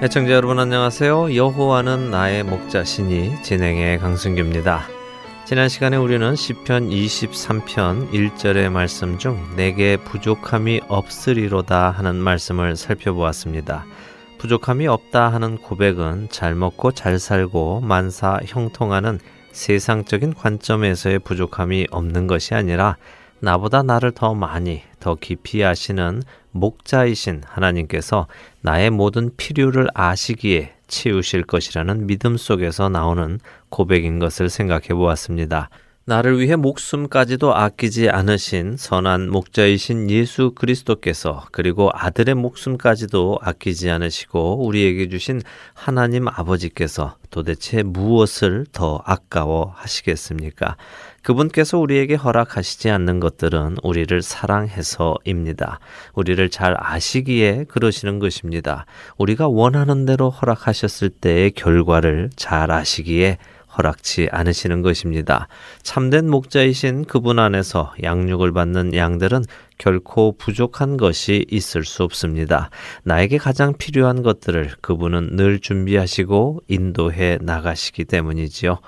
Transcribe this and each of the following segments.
애청자 여러분 안녕하세요. 여호와는 나의 목자시니 진행의 강승규입니다. 지난 시간에 우리는 시편 23편 1절의 말씀 중 내게 부족함이 없으리로다 하는 말씀을 살펴보았습니다. 부족함이 없다 하는 고백은 잘 먹고 잘 살고 만사 형통하는 세상적인 관점에서의 부족함이 없는 것이 아니라 나보다 나를 더 많이, 더 깊이 아시는 목자이신 하나님께서 나의 모든 필요를 아시기에 채우실 것이라는 믿음 속에서 나오는 고백인 것을 생각해 보았습니다. 나를 위해 목숨까지도 아끼지 않으신 선한 목자이신 예수 그리스도께서 그리고 아들의 목숨까지도 아끼지 않으시고 우리에게 주신 하나님 아버지께서 도대체 무엇을 더 아까워 하시겠습니까? 그분께서 우리에게 허락하시지 않는 것들은 우리를 사랑해서입니다. 우리를 잘 아시기에 그러시는 것입니다. 우리가 원하는 대로 허락하셨을 때의 결과를 잘 아시기에 허락치 않으시는 것입니다. 참된 목자이신 그분 안에서 양육을 받는 양들은 결코 부족한 것이 있을 수 없습니다. 나에게 가장 필요한 것들을 그분은 늘 준비하시고 인도해 나가시기 때문이지요.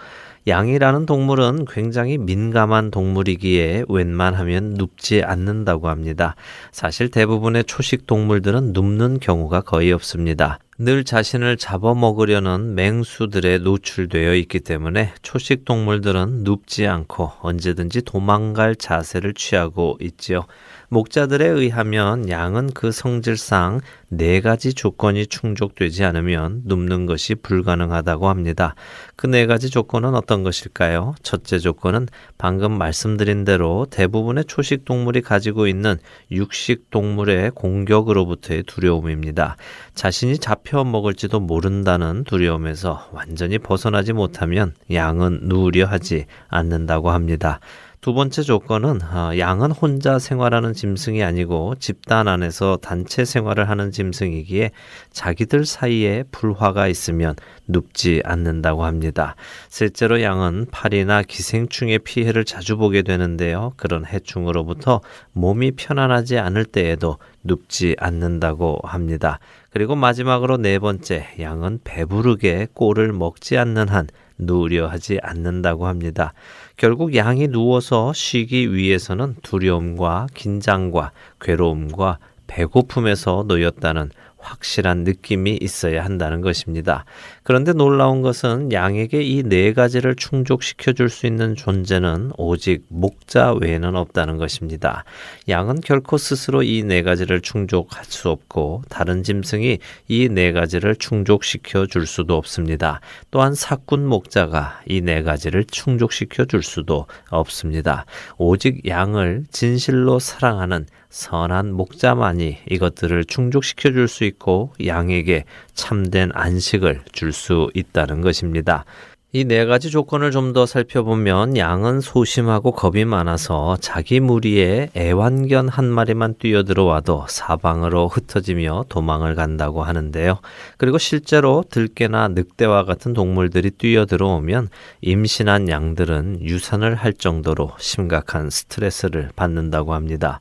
양이라는 동물은 굉장히 민감한 동물이기에 웬만하면 눕지 않는다고 합니다. 사실 대부분의 초식 동물들은 눕는 경우가 거의 없습니다. 늘 자신을 잡아먹으려는 맹수들에 노출되어 있기 때문에 초식 동물들은 눕지 않고 언제든지 도망갈 자세를 취하고 있지요. 목자들에 의하면 양은 그 성질상 네 가지 조건이 충족되지 않으면 눕는 것이 불가능하다고 합니다. 그 네 가지 조건은 어떤 것일까요? 첫째 조건은 방금 말씀드린 대로 대부분의 초식 동물이 가지고 있는 육식 동물의 공격으로부터의 두려움입니다. 자신이 잡혀 먹을지도 모른다는 두려움에서 완전히 벗어나지 못하면 양은 누우려 하지 않는다고 합니다. 두 번째 조건은 어, 양은 혼자 생활하는 짐승이 아니고 집단 안에서 단체 생활을 하는 짐승이기에 자기들 사이에 불화가 있으면 눕지 않는다고 합니다. 셋째로 양은 파리나 기생충의 피해를 자주 보게 되는데요. 그런 해충으로부터 몸이 편안하지 않을 때에도 눕지 않는다고 합니다. 그리고 마지막으로 네 번째, 양은 배부르게 꼴을 먹지 않는 한 누우려 하지 않는다고 합니다. 결국 양이 누워서 쉬기 위해서는 두려움과 긴장과 괴로움과 배고픔에서 놓였다는 확실한 느낌이 있어야 한다는 것입니다. 그런데 놀라운 것은 양에게 이 네 가지를 충족시켜 줄 수 있는 존재는 오직 목자 외에는 없다는 것입니다. 양은 결코 스스로 이 네 가지를 충족할 수 없고 다른 짐승이 이 네 가지를 충족시켜 줄 수도 없습니다. 또한 사꾼 목자가 이 네 가지를 충족시켜 줄 수도 없습니다. 오직 양을 진실로 사랑하는 선한 목자만이 이것들을 충족시켜 줄 수 있고 양에게 참된 안식을 줄 수 있다는 것입니다. 이 네 가지 조건을 좀 더 살펴보면 양은 소심하고 겁이 많아서 자기 무리에 애완견 한 마리만 뛰어들어와도 사방으로 흩어지며 도망을 간다고 하는데요. 그리고 실제로 들깨나 늑대와 같은 동물들이 뛰어들어오면 임신한 양들은 유산을 할 정도로 심각한 스트레스를 받는다고 합니다.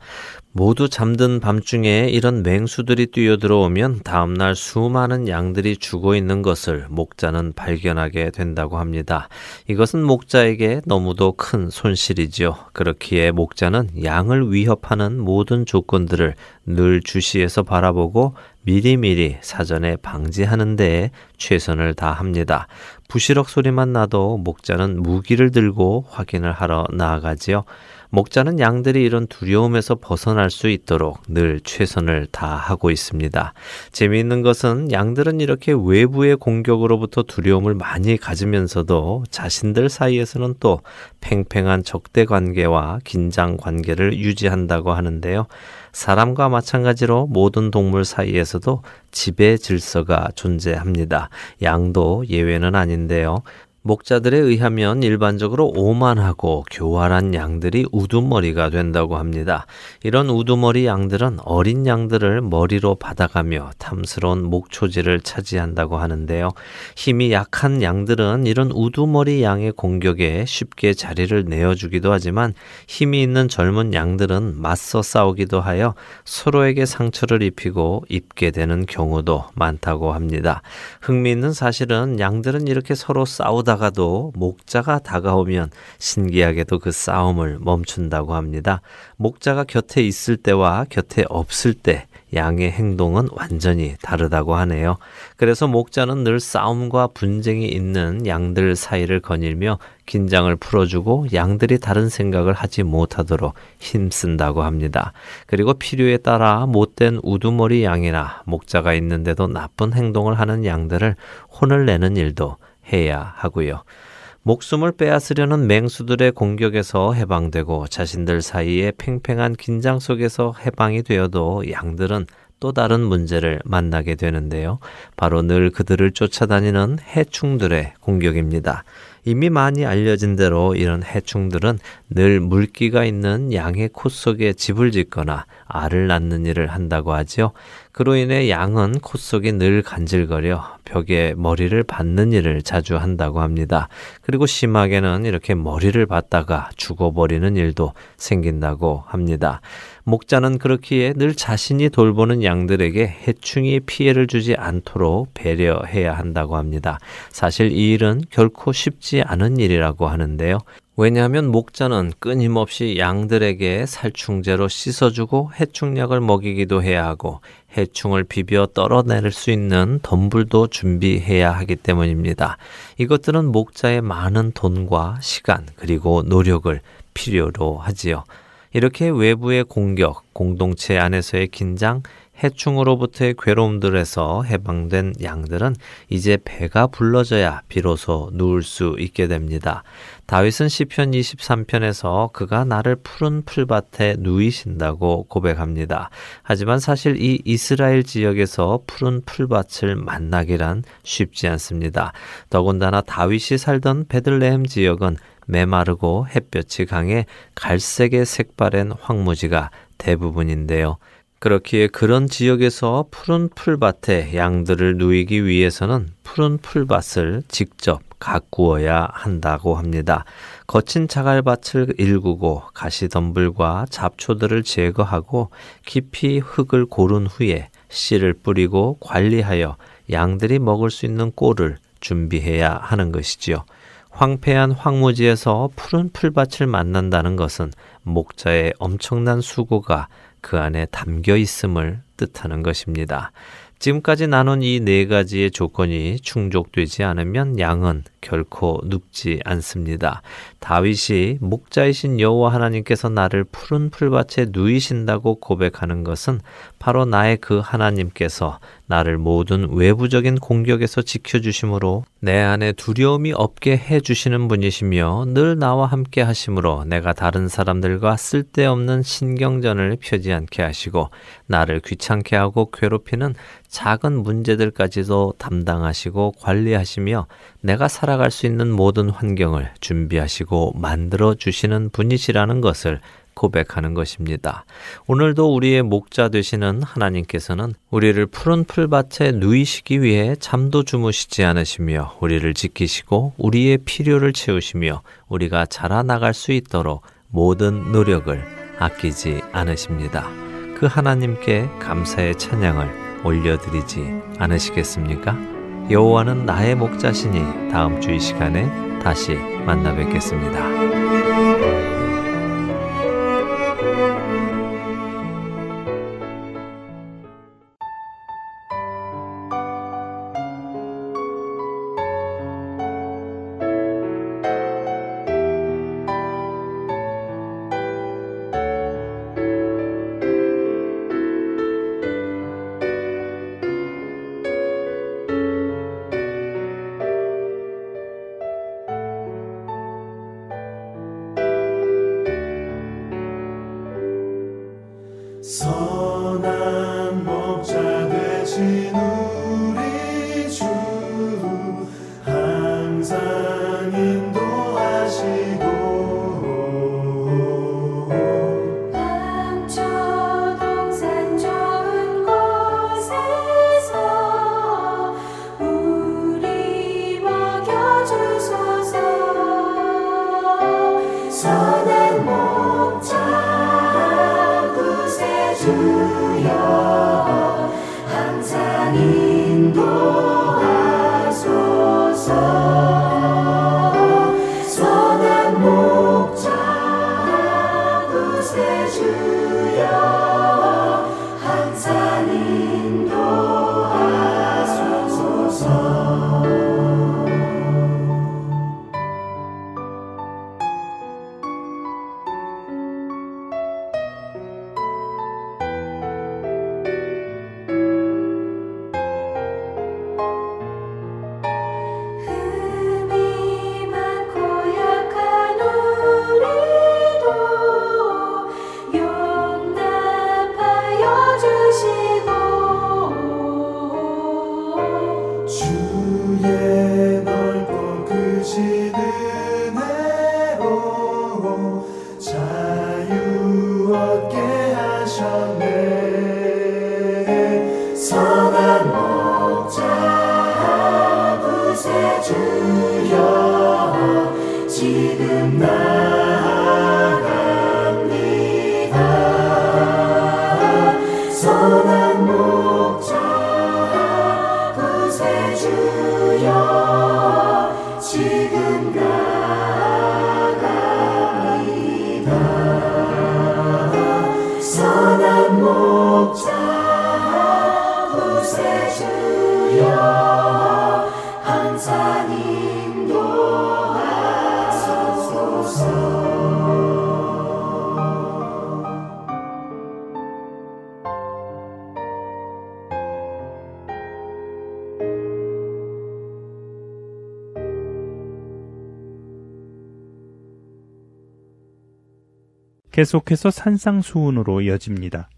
모두 잠든 밤중에 이런 맹수들이 뛰어들어오면 다음날 수많은 양들이 죽어 있는 것을 목자는 발견하게 된다고 합니다. 이것은 목자에게 너무도 큰 손실이지요. 그렇기에 목자는 양을 위협하는 모든 조건들을 늘 주시해서 바라보고 미리미리 사전에 방지하는 데에 최선을 다합니다. 부시럭 소리만 나도 목자는 무기를 들고 확인을 하러 나아가지요. 목자는 양들이 이런 두려움에서 벗어날 수 있도록 늘 최선을 다하고 있습니다. 재미있는 것은 양들은 이렇게 외부의 공격으로부터 두려움을 많이 가지면서도 자신들 사이에서는 또 팽팽한 적대 관계와 긴장 관계를 유지한다고 하는데요. 사람과 마찬가지로 모든 동물 사이에서도 지배 질서가 존재합니다. 양도 예외는 아닌데요. 목자들에 의하면 일반적으로 오만하고 교활한 양들이 우두머리가 된다고 합니다. 이런 우두머리 양들은 어린 양들을 머리로 받아가며 탐스러운 목초지를 차지한다고 하는데요. 힘이 약한 양들은 이런 우두머리 양의 공격에 쉽게 자리를 내어주기도 하지만 힘이 있는 젊은 양들은 맞서 싸우기도 하여 서로에게 상처를 입히고 입게 되는 경우도 많다고 합니다. 흥미있는 사실은 양들은 이렇게 서로 싸우다 하다가도 목자가 다가오면 신기하게도 그 싸움을 멈춘다고 합니다. 목자가 곁에 있을 때와 곁에 없을 때 양의 행동은 완전히 다르다고 하네요. 그래서 목자는 늘 싸움과 분쟁이 있는 양들 사이를 거닐며 긴장을 풀어주고 양들이 다른 생각을 하지 못하도록 힘쓴다고 합니다. 그리고 필요에 따라 못된 우두머리 양이나 목자가 있는데도 나쁜 행동을 하는 양들을 혼을 내는 일도 해야 하고요. 목숨을 빼앗으려는 맹수들의 공격에서 해방되고 자신들 사이에 팽팽한 긴장 속에서 해방이 되어도 양들은 또 다른 문제를 만나게 되는데요. 바로 늘 그들을 쫓아다니는 해충들의 공격입니다. 이미 많이 알려진 대로 이런 해충들은 늘 물기가 있는 양의 코 속에 집을 짓거나 알을 낳는 일을 한다고 하지요. 그로 인해 양은 코 속이 늘 간질거려 벽에 머리를 받는 일을 자주 한다고 합니다. 그리고 심하게는 이렇게 머리를 받다가 죽어버리는 일도 생긴다고 합니다. 목자는 그렇기에 늘 자신이 돌보는 양들에게 해충이 피해를 주지 않도록 배려해야 한다고 합니다. 사실 이 일은 결코 쉽지 않은 일이라고 하는데요. 왜냐하면 목자는 끊임없이 양들에게 살충제로 씻어주고 해충약을 먹이기도 해야 하고 해충을 비벼 떨어낼 수 있는 덤불도 준비해야 하기 때문입니다. 이것들은 목자의 많은 돈과 시간 그리고 노력을 필요로 하지요. 이렇게 외부의 공격, 공동체 안에서의 긴장, 해충으로부터의 괴로움들에서 해방된 양들은 이제 배가 불러져야 비로소 누울 수 있게 됩니다. 다윗은 시편 23편에서 그가 나를 푸른 풀밭에 누이신다고 고백합니다. 하지만 사실 이 이스라엘 지역에서 푸른 풀밭을 만나기란 쉽지 않습니다. 더군다나 다윗이 살던 베들레헴 지역은 메마르고 햇볕이 강해 갈색의 색바랜 황무지가 대부분인데요. 그렇기에 그런 지역에서 푸른 풀밭에 양들을 누이기 위해서는 푸른 풀밭을 직접 가꾸어야 한다고 합니다. 거친 자갈밭을 일구고 가시덤불과 잡초들을 제거하고 깊이 흙을 고른 후에 씨를 뿌리고 관리하여 양들이 먹을 수 있는 꼴을 준비해야 하는 것이지요. 황폐한 황무지에서 푸른 풀밭을 만난다는 것은 목자의 엄청난 수고가 그 안에 담겨 있음을 뜻하는 것입니다. 지금까지 나눈 이 네 가지의 조건이 충족되지 않으면 양은 결코 눕지 않습니다. 다윗이 목자이신 여호와 하나님께서 나를 푸른 풀밭에 누이신다고 고백하는 것은 바로 나의 그 하나님께서 나를 모든 외부적인 공격에서 지켜주심으로 내 안에 두려움이 없게 해주시는 분이시며 늘 나와 함께 하심으로 내가 다른 사람들과 쓸데없는 신경전을 펴지 않게 하시고 나를 귀찮게 하고 괴롭히는 작은 문제들까지도 담당하시고 관리하시며 내가 살아갈 수 있는 모든 환경을 준비하시고 만들어 주시는 분이시라는 것을 고백하는 것입니다. 오늘도 우리의 목자 되시는 하나님께서는 우리를 푸른 풀밭에 누이시기 위해 잠도 주무시지 않으시며 우리를 지키시고 우리의 필요를 채우시며 우리가 자라나갈 수 있도록 모든 노력을 아끼지 않으십니다. 그 하나님께 감사의 찬양을 올려드리지 않으시겠습니까? 여호와는 나의 목자시니 다음 주 이 시간에 다시 만나 뵙겠습니다. 선한 목자 되시는 계속해서 산상수훈으로 이어집니다.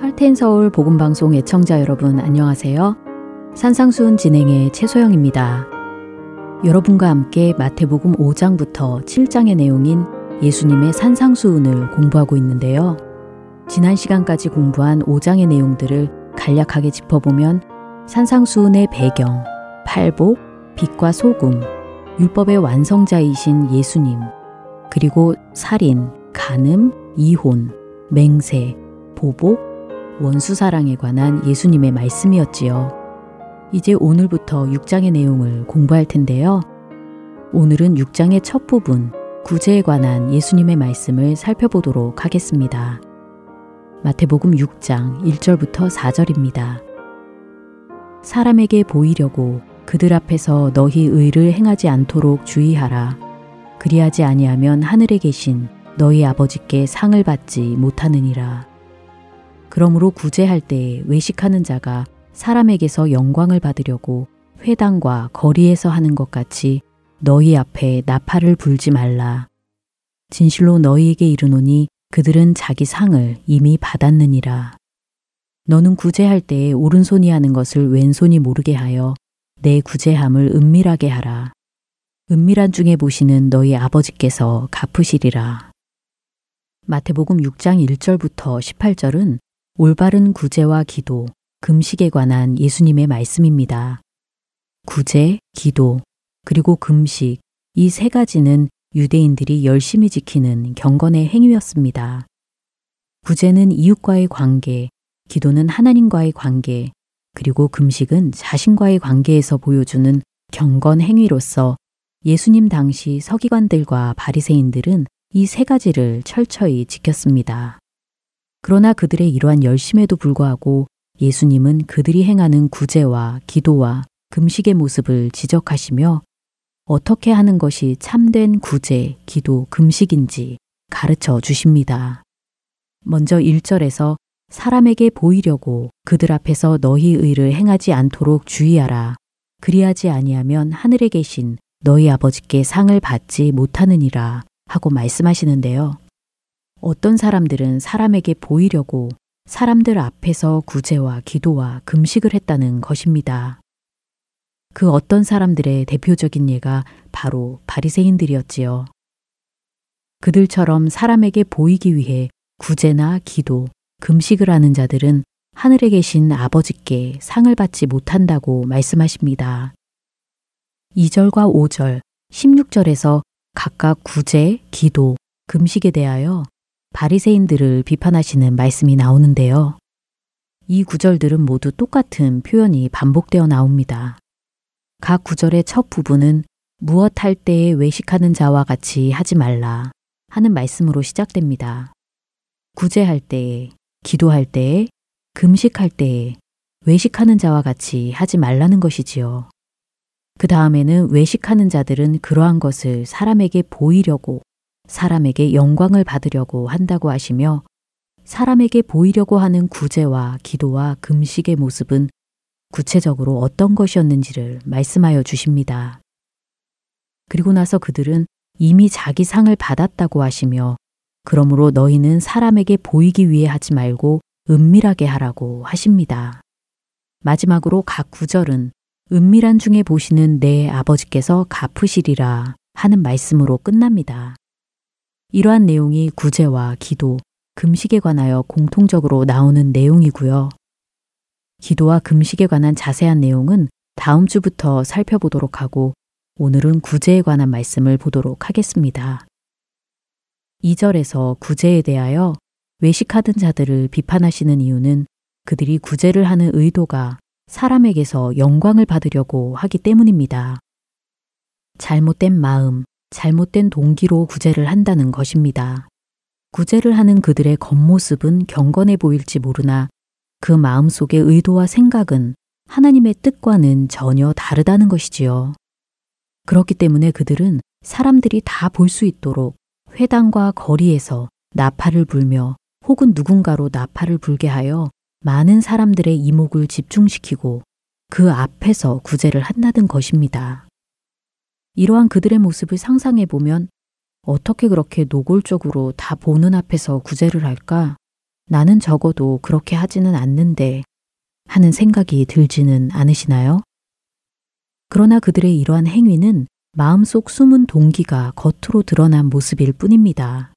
할텐 서울 복음 방송 애청자 여러분 안녕하세요. 산상수훈 진행의 최소영입니다. 여러분과 함께 마태복음 5장부터 7장의 내용인 예수님의 산상수훈을 공부하고 있는데요. 지난 시간까지 공부한 5장의 내용들을 간략하게 짚어보면 산상수훈의 배경, 팔복, 빛과 소금, 율법의 완성자이신 예수님, 그리고 살인, 간음, 이혼, 맹세, 보복, 원수 사랑에 관한 예수님의 말씀이었지요. 이제 오늘부터 6장의 내용을 공부할 텐데요. 오늘은 6장의 첫 부분, 구제에 관한 예수님의 말씀을 살펴보도록 하겠습니다. 마태복음 6장 1절부터 4절입니다. 사람에게 보이려고 그들 앞에서 너희 의를 행하지 않도록 주의하라. 그리하지 아니하면 하늘에 계신 너희 아버지께 상을 받지 못하느니라. 그러므로 구제할 때 외식하는 자가 사람에게서 영광을 받으려고 회당과 거리에서 하는 것 같이 너희 앞에 나팔을 불지 말라. 진실로 너희에게 이르노니 그들은 자기 상을 이미 받았느니라. 너는 구제할 때에 오른손이 하는 것을 왼손이 모르게 하여 내 구제함을 은밀하게 하라. 은밀한 중에 보시는 너희 아버지께서 갚으시리라. 마태복음 6장 1절부터 18절은 올바른 구제와 기도, 금식에 관한 예수님의 말씀입니다. 구제, 기도, 그리고 금식, 이 세 가지는 유대인들이 열심히 지키는 경건의 행위였습니다. 구제는 이웃과의 관계, 기도는 하나님과의 관계, 그리고 금식은 자신과의 관계에서 보여주는 경건 행위로서 예수님 당시 서기관들과 바리새인들은 이 세 가지를 철저히 지켰습니다. 그러나 그들의 이러한 열심에도 불구하고 예수님은 그들이 행하는 구제와 기도와 금식의 모습을 지적하시며 어떻게 하는 것이 참된 구제, 기도, 금식인지 가르쳐 주십니다. 먼저 1절에서 사람에게 보이려고 그들 앞에서 너희 의를 행하지 않도록 주의하라. 그리하지 아니하면 하늘에 계신 너희 아버지께 상을 받지 못하느니라 하고 말씀하시는데요. 어떤 사람들은 사람에게 보이려고 사람들 앞에서 구제와 기도와 금식을 했다는 것입니다. 그 어떤 사람들의 대표적인 예가 바로 바리새인들이었지요. 그들처럼 사람에게 보이기 위해 구제나 기도, 금식을 하는 자들은 하늘에 계신 아버지께 상을 받지 못한다고 말씀하십니다. 2절과 5절, 16절에서 각각 구제, 기도, 금식에 대하여 바리새인들을 비판하시는 말씀이 나오는데요. 이 구절들은 모두 똑같은 표현이 반복되어 나옵니다. 각 구절의 첫 부분은 무엇 할 때에 외식하는 자와 같이 하지 말라 하는 말씀으로 시작됩니다. 구제할 때에, 기도할 때에, 금식할 때에 외식하는 자와 같이 하지 말라는 것이지요. 그 다음에는 외식하는 자들은 그러한 것을 사람에게 보이려고, 사람에게 영광을 받으려고 한다고 하시며, 사람에게 보이려고 하는 구제와 기도와 금식의 모습은 구체적으로 어떤 것이었는지를 말씀하여 주십니다. 그리고 나서 그들은 이미 자기 상을 받았다고 하시며 그러므로 너희는 사람에게 보이기 위해 하지 말고 은밀하게 하라고 하십니다. 마지막으로 각 구절은 은밀한 중에 보시는 내 아버지께서 갚으시리라 하는 말씀으로 끝납니다. 이러한 내용이 구제와 기도, 금식에 관하여 공통적으로 나오는 내용이고요. 기도와 금식에 관한 자세한 내용은 다음 주부터 살펴보도록 하고 오늘은 구제에 관한 말씀을 보도록 하겠습니다. 2절에서 구제에 대하여 외식하던 자들을 비판하시는 이유는 그들이 구제를 하는 의도가 사람에게서 영광을 받으려고 하기 때문입니다. 잘못된 마음, 잘못된 동기로 구제를 한다는 것입니다. 구제를 하는 그들의 겉모습은 경건해 보일지 모르나 그 마음 속의 의도와 생각은 하나님의 뜻과는 전혀 다르다는 것이지요. 그렇기 때문에 그들은 사람들이 다 볼 수 있도록 회당과 거리에서 나팔을 불며 혹은 누군가로 나팔을 불게 하여 많은 사람들의 이목을 집중시키고 그 앞에서 구제를 한다는 것입니다. 이러한 그들의 모습을 상상해 보면 어떻게 그렇게 노골적으로 다 보는 앞에서 구제를 할까? 나는 적어도 그렇게 하지는 않는데 하는 생각이 들지는 않으시나요? 그러나 그들의 이러한 행위는 마음속 숨은 동기가 겉으로 드러난 모습일 뿐입니다.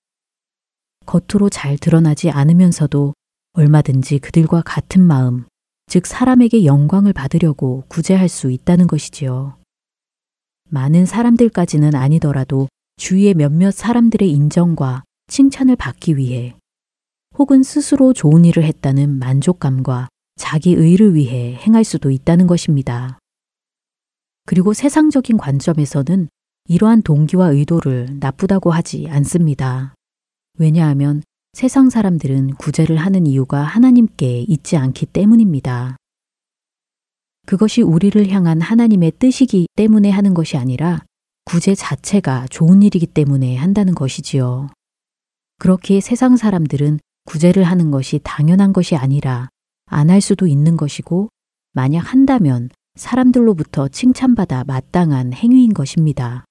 겉으로 잘 드러나지 않으면서도 얼마든지 그들과 같은 마음, 즉 사람에게 영광을 받으려고 구제할 수 있다는 것이지요. 많은 사람들까지는 아니더라도 주위의 몇몇 사람들의 인정과 칭찬을 받기 위해 혹은 스스로 좋은 일을 했다는 만족감과 자기 의를 위해 행할 수도 있다는 것입니다. 그리고 세상적인 관점에서는 이러한 동기와 의도를 나쁘다고 하지 않습니다. 왜냐하면 세상 사람들은 구제를 하는 이유가 하나님께 있지 않기 때문입니다. 그것이 우리를 향한 하나님의 뜻이기 때문에 하는 것이 아니라 구제 자체가 좋은 일이기 때문에 한다는 것이지요. 그렇게 세상 사람들은 구제를 하는 것이 당연한 것이 아니라 안 할 수도 있는 것이고 만약 한다면 사람들로부터 칭찬받아 마땅한 행위인 것입니다.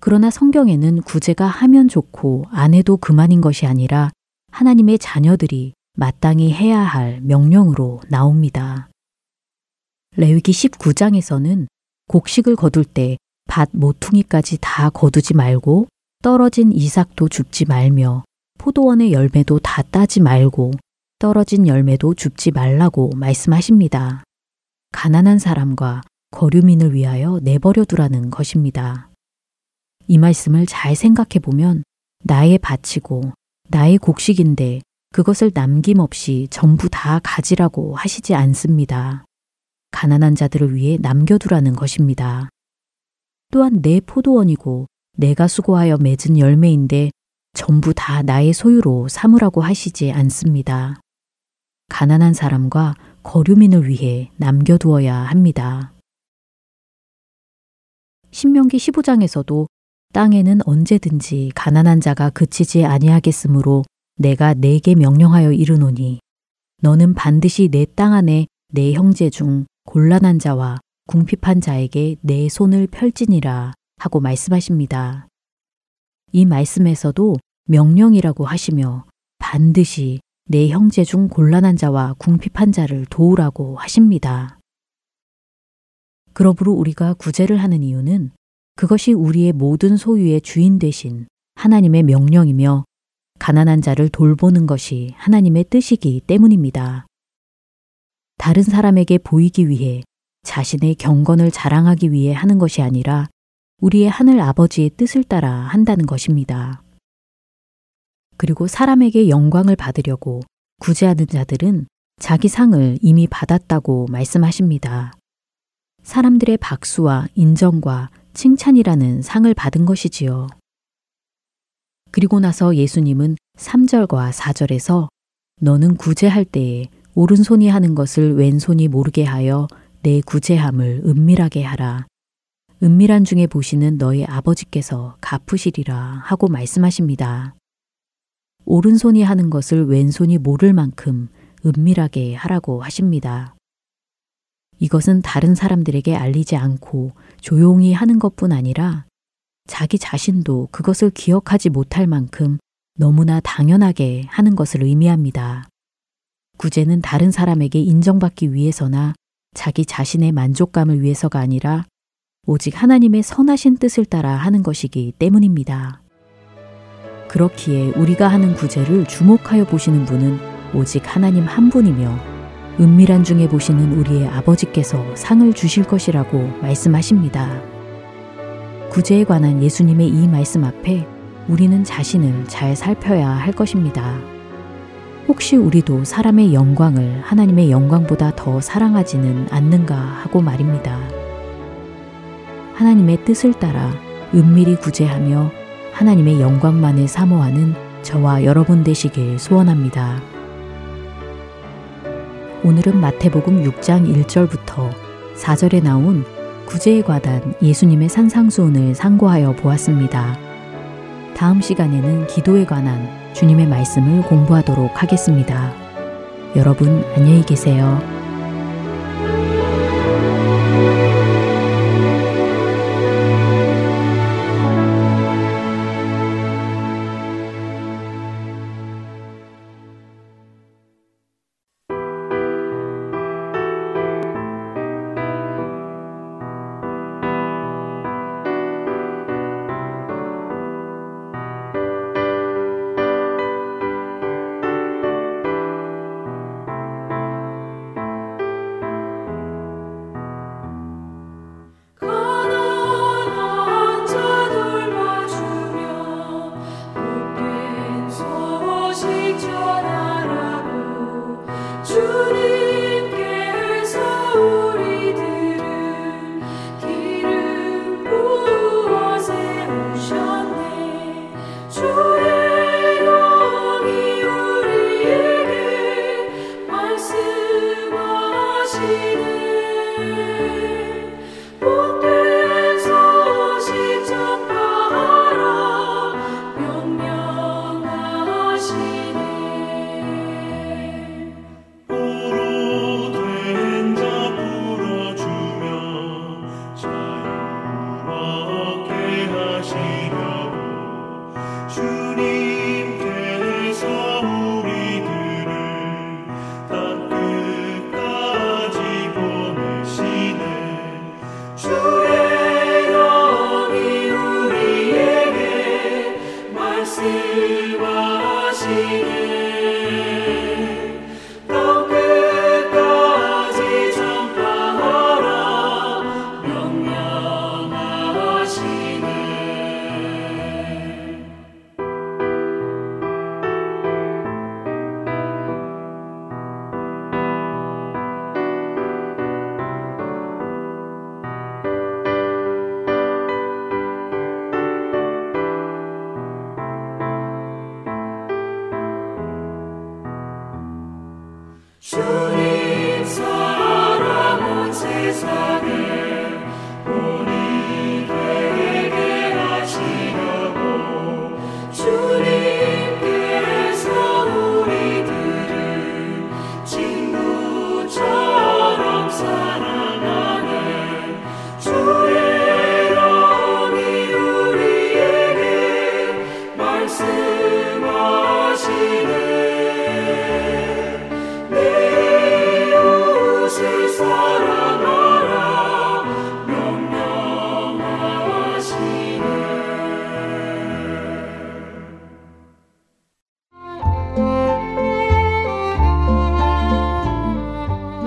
그러나 성경에는 구제가 하면 좋고 안 해도 그만인 것이 아니라 하나님의 자녀들이 마땅히 해야 할 명령으로 나옵니다. 레위기 19장에서는 곡식을 거둘 때 밭 모퉁이까지 다 거두지 말고 떨어진 이삭도 줍지 말며 포도원의 열매도 다 따지 말고 떨어진 열매도 줍지 말라고 말씀하십니다. 가난한 사람과 거류민을 위하여 내버려 두라는 것입니다. 이 말씀을 잘 생각해 보면 나의 바치고 나의 곡식인데 그것을 남김없이 전부 다 가지라고 하시지 않습니다. 가난한 자들을 위해 남겨두라는 것입니다. 또한 내 포도원이고 내가 수고하여 맺은 열매인데 전부 다 나의 소유로 삼으라고 하시지 않습니다. 가난한 사람과 거류민을 위해 남겨두어야 합니다. 신명기 15장에서도 땅에는 언제든지 가난한 자가 그치지 아니하겠으므로 내가 내게 명령하여 이르노니 너는 반드시 내 땅 안에 내 형제 중 곤란한 자와 궁핍한 자에게 내 손을 펼지니라 하고 말씀하십니다. 이 말씀에서도 명령이라고 하시며 반드시 내 형제 중 곤란한 자와 궁핍한 자를 도우라고 하십니다. 그러므로 우리가 구제를 하는 이유는 그것이 우리의 모든 소유의 주인 대신 하나님의 명령이며 가난한 자를 돌보는 것이 하나님의 뜻이기 때문입니다. 다른 사람에게 보이기 위해 자신의 경건을 자랑하기 위해 하는 것이 아니라 우리의 하늘 아버지의 뜻을 따라 한다는 것입니다. 그리고 사람에게 영광을 받으려고 구제하는 자들은 자기 상을 이미 받았다고 말씀하십니다. 사람들의 박수와 인정과 칭찬이라는 상을 받은 것이지요. 그리고 나서 예수님은 3절과 4절에서 너는 구제할 때에 오른손이 하는 것을 왼손이 모르게 하여 내 구제함을 은밀하게 하라. 은밀한 중에 보시는 너의 아버지께서 갚으시리라 하고 말씀하십니다. 오른손이 하는 것을 왼손이 모를 만큼 은밀하게 하라고 하십니다. 이것은 다른 사람들에게 알리지 않고 조용히 하는 것뿐 아니라 자기 자신도 그것을 기억하지 못할 만큼 너무나 당연하게 하는 것을 의미합니다. 구제는 다른 사람에게 인정받기 위해서나 자기 자신의 만족감을 위해서가 아니라 오직 하나님의 선하신 뜻을 따라 하는 것이기 때문입니다. 그렇기에 우리가 하는 구제를 주목하여 보시는 분은 오직 하나님 한 분이며 은밀한 중에 보시는 우리의 아버지께서 상을 주실 것이라고 말씀하십니다. 구제에 관한 예수님의 이 말씀 앞에 우리는 자신을 잘 살펴야 할 것입니다. 혹시 우리도 사람의 영광을 하나님의 영광보다 더 사랑하지는 않는가 하고 말입니다. 하나님의 뜻을 따라 은밀히 구제하며 하나님의 영광만을 사모하는 저와 여러분 되시길 소원합니다. 오늘은 마태복음 6장 1절부터 4절에 나온 구제에 관한 예수님의 산상수훈을 상고하여 보았습니다. 다음 시간에는 기도에 관한 주님의 말씀을 공부하도록 하겠습니다. 여러분 안녕히 계세요.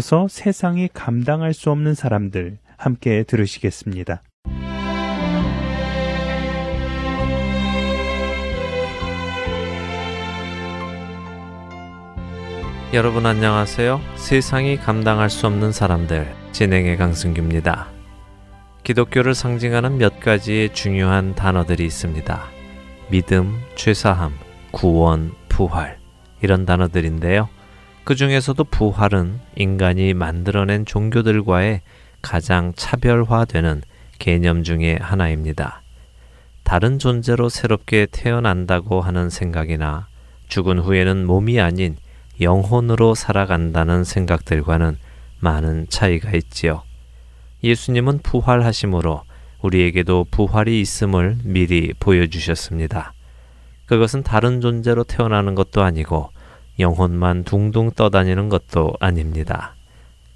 이어서 세상이 감당할 수 없는 사람들 함께 들으시겠습니다. 여러분 안녕하세요. 세상이 감당할 수 없는 사람들 진행의 강승규입니다. 기독교를 상징하는 몇 가지의 중요한 단어들이 있습니다. 믿음, 죄사함, 구원, 부활 이런 단어들인데요. 그 중에서도 부활은 인간이 만들어낸 종교들과의 가장 차별화되는 개념 중의 하나입니다. 다른 존재로 새롭게 태어난다고 하는 생각이나 죽은 후에는 몸이 아닌 영혼으로 살아간다는 생각들과는 많은 차이가 있지요. 예수님은 부활하심으로 우리에게도 부활이 있음을 미리 보여주셨습니다. 그것은 다른 존재로 태어나는 것도 아니고 영혼만 둥둥 떠다니는 것도 아닙니다.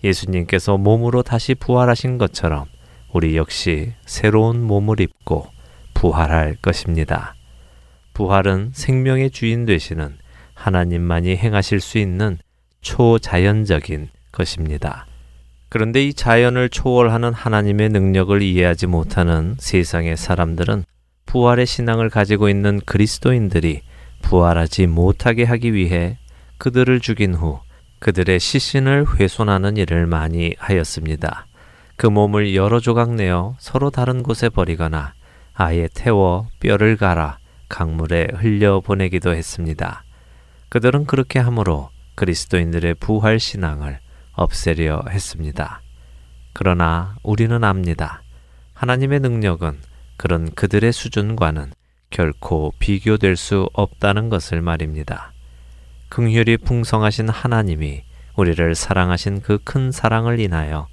예수님께서 몸으로 다시 부활하신 것처럼 우리 역시 새로운 몸을 입고 부활할 것입니다. 부활은 생명의 주인 되시는 하나님만이 행하실 수 있는 초자연적인 것입니다. 그런데 이 자연을 초월하는 하나님의 능력을 이해하지 못하는 세상의 사람들은 부활의 신앙을 가지고 있는 그리스도인들이 부활하지 못하게 하기 위해 그들을 죽인 후 그들의 시신을 훼손하는 일을 많이 하였습니다. 그 몸을 여러 조각 내어 서로 다른 곳에 버리거나 아예 태워 뼈를 갈아 강물에 흘려 보내기도 했습니다. 그들은 그렇게 함으로 그리스도인들의 부활 신앙을 없애려 했습니다. 그러나 우리는 압니다. 하나님의 능력은 그런 그들의 수준과는 결코 비교될 수 없다는 것을 말입니다. 긍휼이 풍성하신 하나님이 우리를 사랑하신 그 큰 사랑을 인하여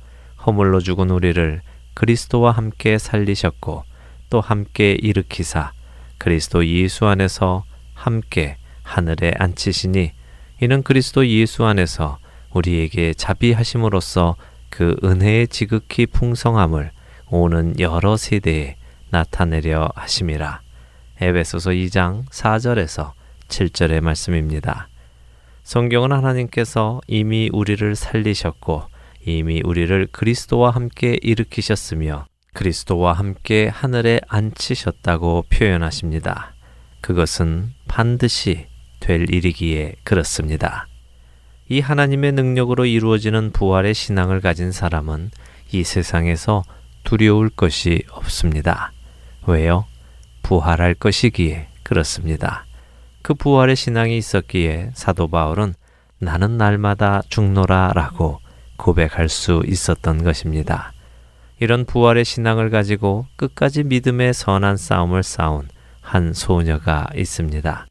허물로 죽은 우리를 그리스도와 함께 살리셨고 또 함께 일으키사 그리스도 예수 안에서 함께 하늘에 앉히시니 이는 그리스도 예수 안에서 우리에게 자비하심으로써 그 은혜의 지극히 풍성함을 오는 여러 세대에 나타내려 하심이라. 에베소서 2장 4절에서 7절의 말씀입니다. 성경은 하나님께서 이미 우리를 살리셨고 이미 우리를 그리스도와 함께 일으키셨으며 그리스도와 함께 하늘에 앉히셨다고 표현하십니다. 그것은 반드시 될 일이기에 그렇습니다. 이 하나님의 능력으로 이루어지는 부활의 신앙을 가진 사람은 이 세상에서 두려울 것이 없습니다. 왜요? 부활할 것이기에 그렇습니다. 그 부활의 신앙이 있었기에 사도 바울은 나는 날마다 죽노라 라고 고백할 수 있었던 것입니다. 이런 부활의 신앙을 가지고 끝까지 믿음의 선한 싸움을 싸운 한 소녀가 있습니다.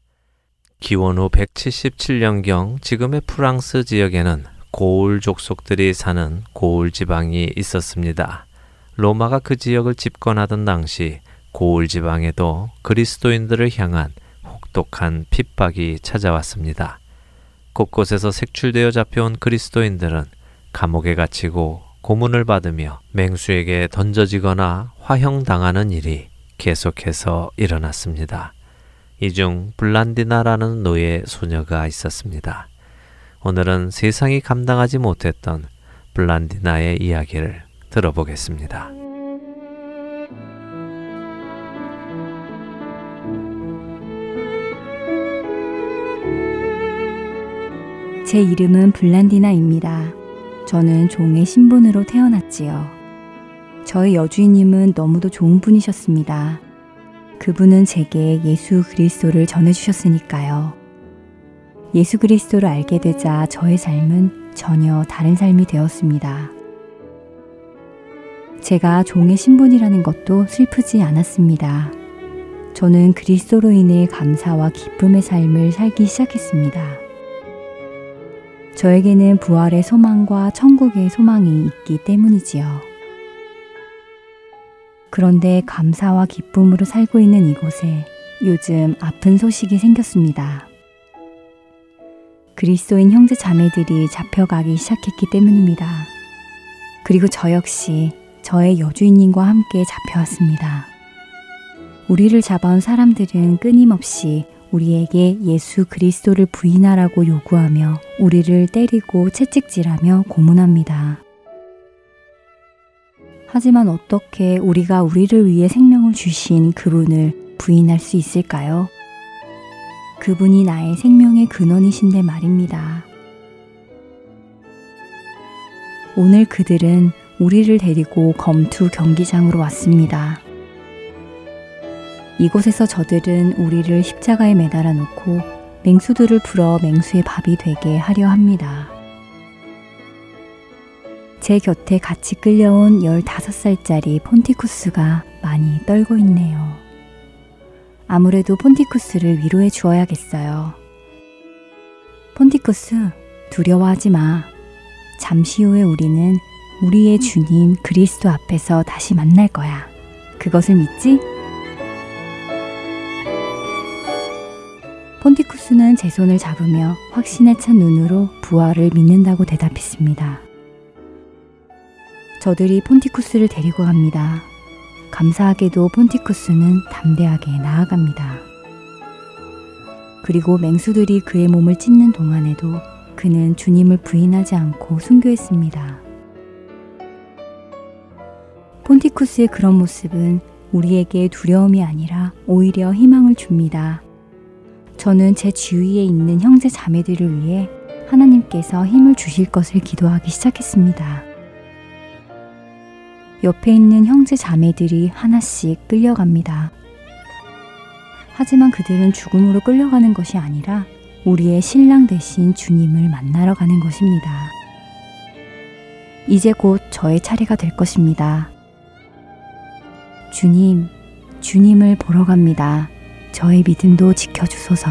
기원 후 177년경 지금의 프랑스 지역에는 고울 족속들이 사는 고울 지방이 있었습니다. 로마가 그 지역을 집권하던 당시 고울 지방에도 그리스도인들을 향한 혹독한 핍박이 찾아왔습니다. 곳곳에서 색출되어 잡혀온 그리스도인들은 감옥에 갇히고 고문을 받으며 맹수에게 던져지거나 화형당하는 일이 계속해서 일어났습니다. 이 중 블란디나라는 노예 소녀가 있었습니다. 오늘은 세상이 감당하지 못했던 블란디나의 이야기를 들어보겠습니다. 제 이름은 블란디나입니다. 저는 종의 신분으로 태어났지요. 저희 여주인님은 너무도 좋은 분이셨습니다. 그분은 제게 예수 그리스도를 전해주셨으니까요. 예수 그리스도를 알게 되자 저의 삶은 전혀 다른 삶이 되었습니다. 제가 종의 신분이라는 것도 슬프지 않았습니다. 저는 그리스도로 인해 감사와 기쁨의 삶을 살기 시작했습니다. 저에게는 부활의 소망과 천국의 소망이 있기 때문이지요. 그런데 감사와 기쁨으로 살고 있는 이곳에 요즘 아픈 소식이 생겼습니다. 그리스도인 형제 자매들이 잡혀가기 시작했기 때문입니다. 그리고 저 역시 저의 여주인님과 함께 잡혀왔습니다. 우리를 잡아온 사람들은 끊임없이 우리에게 예수 그리스도를 부인하라고 요구하며 우리를 때리고 채찍질하며 고문합니다. 하지만 어떻게 우리가 우리를 위해 생명을 주신 그분을 부인할 수 있을까요? 그분이 나의 생명의 근원이신데 말입니다. 오늘 그들은 우리를 데리고 검투 경기장으로 왔습니다. 이곳에서 저들은 우리를 십자가에 매달아 놓고 맹수들을 풀어 맹수의 밥이 되게 하려 합니다. 제 곁에 같이 끌려온 15살짜리 폰티쿠스가 많이 떨고 있네요. 아무래도 폰티쿠스를 위로해 주어야겠어요. 폰티쿠스, 두려워하지 마. 잠시 후에 우리는 우리의 주님 그리스도 앞에서 다시 만날 거야. 그것을 믿지? 폰티쿠스는 제 손을 잡으며 확신에 찬 눈으로 부활을 믿는다고 대답했습니다. 저들이 폰티쿠스를 데리고 갑니다. 감사하게도 폰티쿠스는 담대하게 나아갑니다. 그리고 맹수들이 그의 몸을 찢는 동안에도 그는 주님을 부인하지 않고 순교했습니다. 폰티쿠스의 그런 모습은 우리에게 두려움이 아니라 오히려 희망을 줍니다. 저는 제 주위에 있는 형제 자매들을 위해 하나님께서 힘을 주실 것을 기도하기 시작했습니다. 옆에 있는 형제 자매들이 하나씩 끌려갑니다. 하지만 그들은 죽음으로 끌려가는 것이 아니라 우리의 신랑 대신 주님을 만나러 가는 것입니다. 이제 곧 저의 차례가 될 것입니다. 주님, 주님을 보러 갑니다. 저의 믿음도 지켜주소서.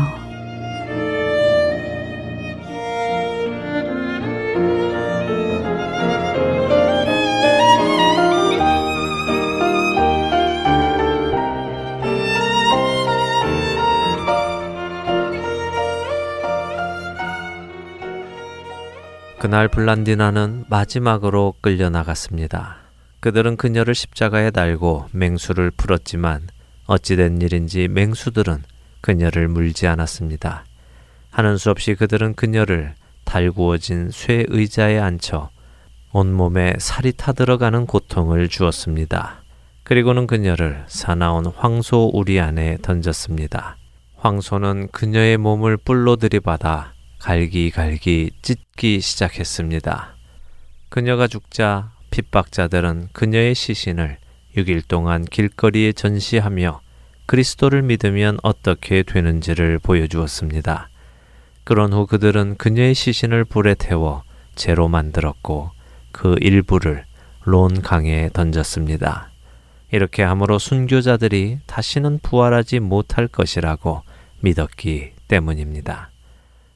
그날 블란디나는 마지막으로 끌려나갔습니다. 그들은 그녀를 십자가에 달고 맹수를 풀었지만 어찌된 일인지 맹수들은 그녀를 물지 않았습니다. 하는 수 없이 그들은 그녀를 달구어진 쇠 의자에 앉혀 온몸에 살이 타들어가는 고통을 주었습니다. 그리고는 그녀를 사나운 황소 우리 안에 던졌습니다. 황소는 그녀의 몸을 뿔로 들이받아 갈기갈기 찢기 시작했습니다. 그녀가 죽자 핍박자들은 그녀의 시신을 6일 동안 길거리에 전시하며 그리스도를 믿으면 어떻게 되는지를 보여주었습니다. 그런 후 그들은 그녀의 시신을 불에 태워 재로 만들었고 그 일부를 론 강에 던졌습니다. 이렇게 함으로 순교자들이 다시는 부활하지 못할 것이라고 믿었기 때문입니다.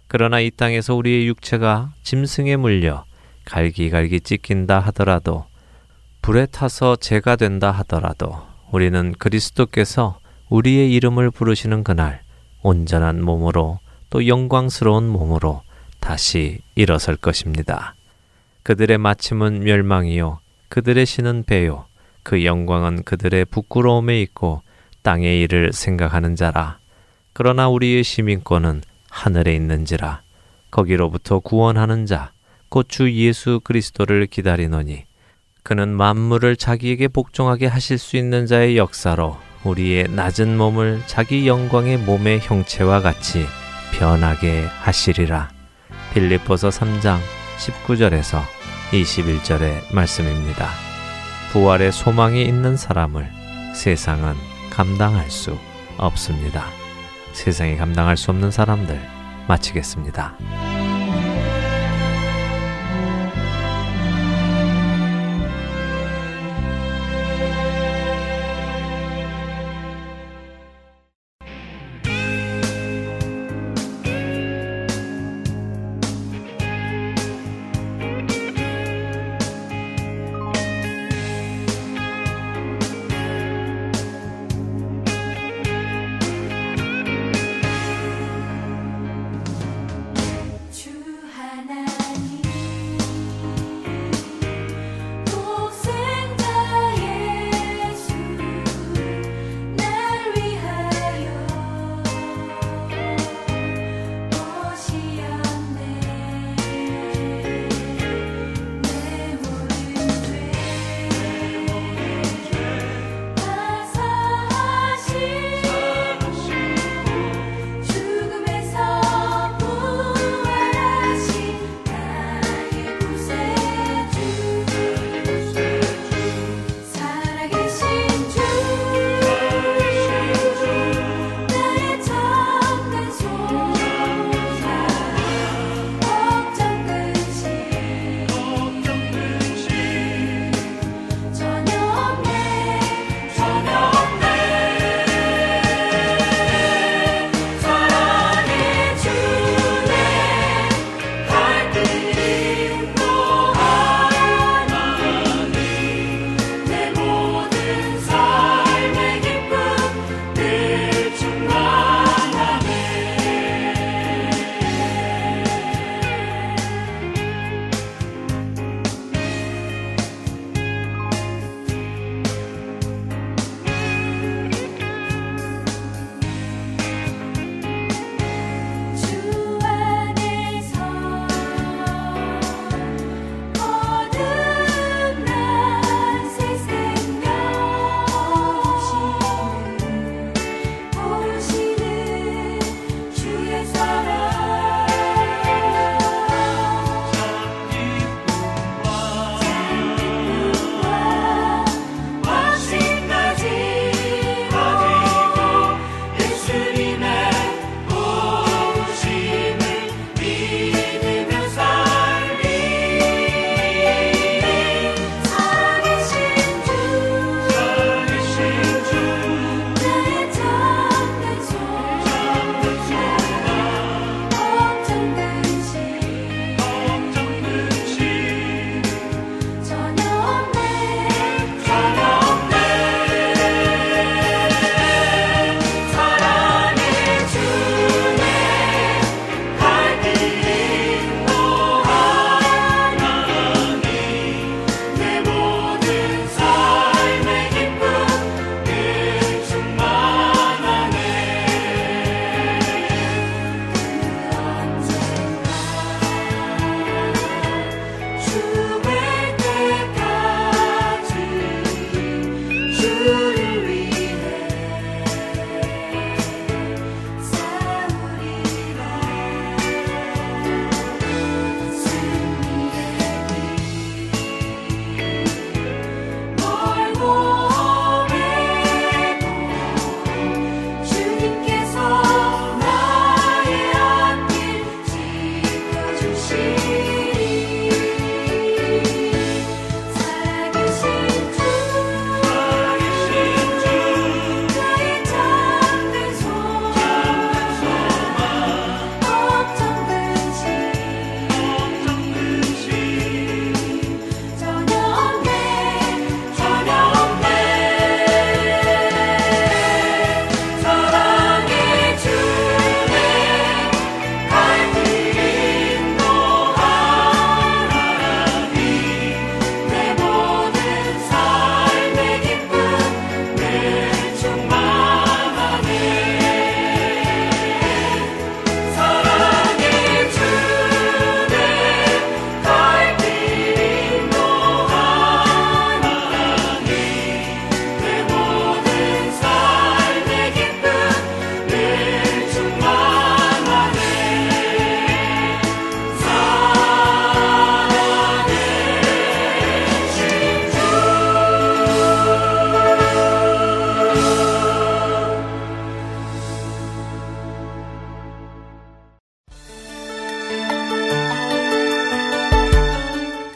그러나 이 땅에서 우리의 육체가 짐승에 물려 갈기갈기 찢긴다 하더라도 불에 타서 죄가 된다 하더라도 우리는 그리스도께서 우리의 이름을 부르시는 그날 온전한 몸으로 또 영광스러운 몸으로 다시 일어설 것입니다. 그들의 마침은 멸망이요. 그들의 신은 배요. 그 영광은 그들의 부끄러움에 있고 땅의 일을 생각하는 자라. 그러나 우리의 시민권은 하늘에 있는지라. 거기로부터 구원하는 자 곧 주 예수 그리스도를 기다리노니 그는 만물을 자기에게 복종하게 하실 수 있는 자의 역사로 우리의 낮은 몸을 자기 영광의 몸의 형체와 같이 변하게 하시리라. 빌립보서 3장 19절에서 21절의 말씀입니다. 부활의 소망이 있는 사람을 세상은 감당할 수 없습니다. 세상이 감당할 수 없는 사람들 마치겠습니다.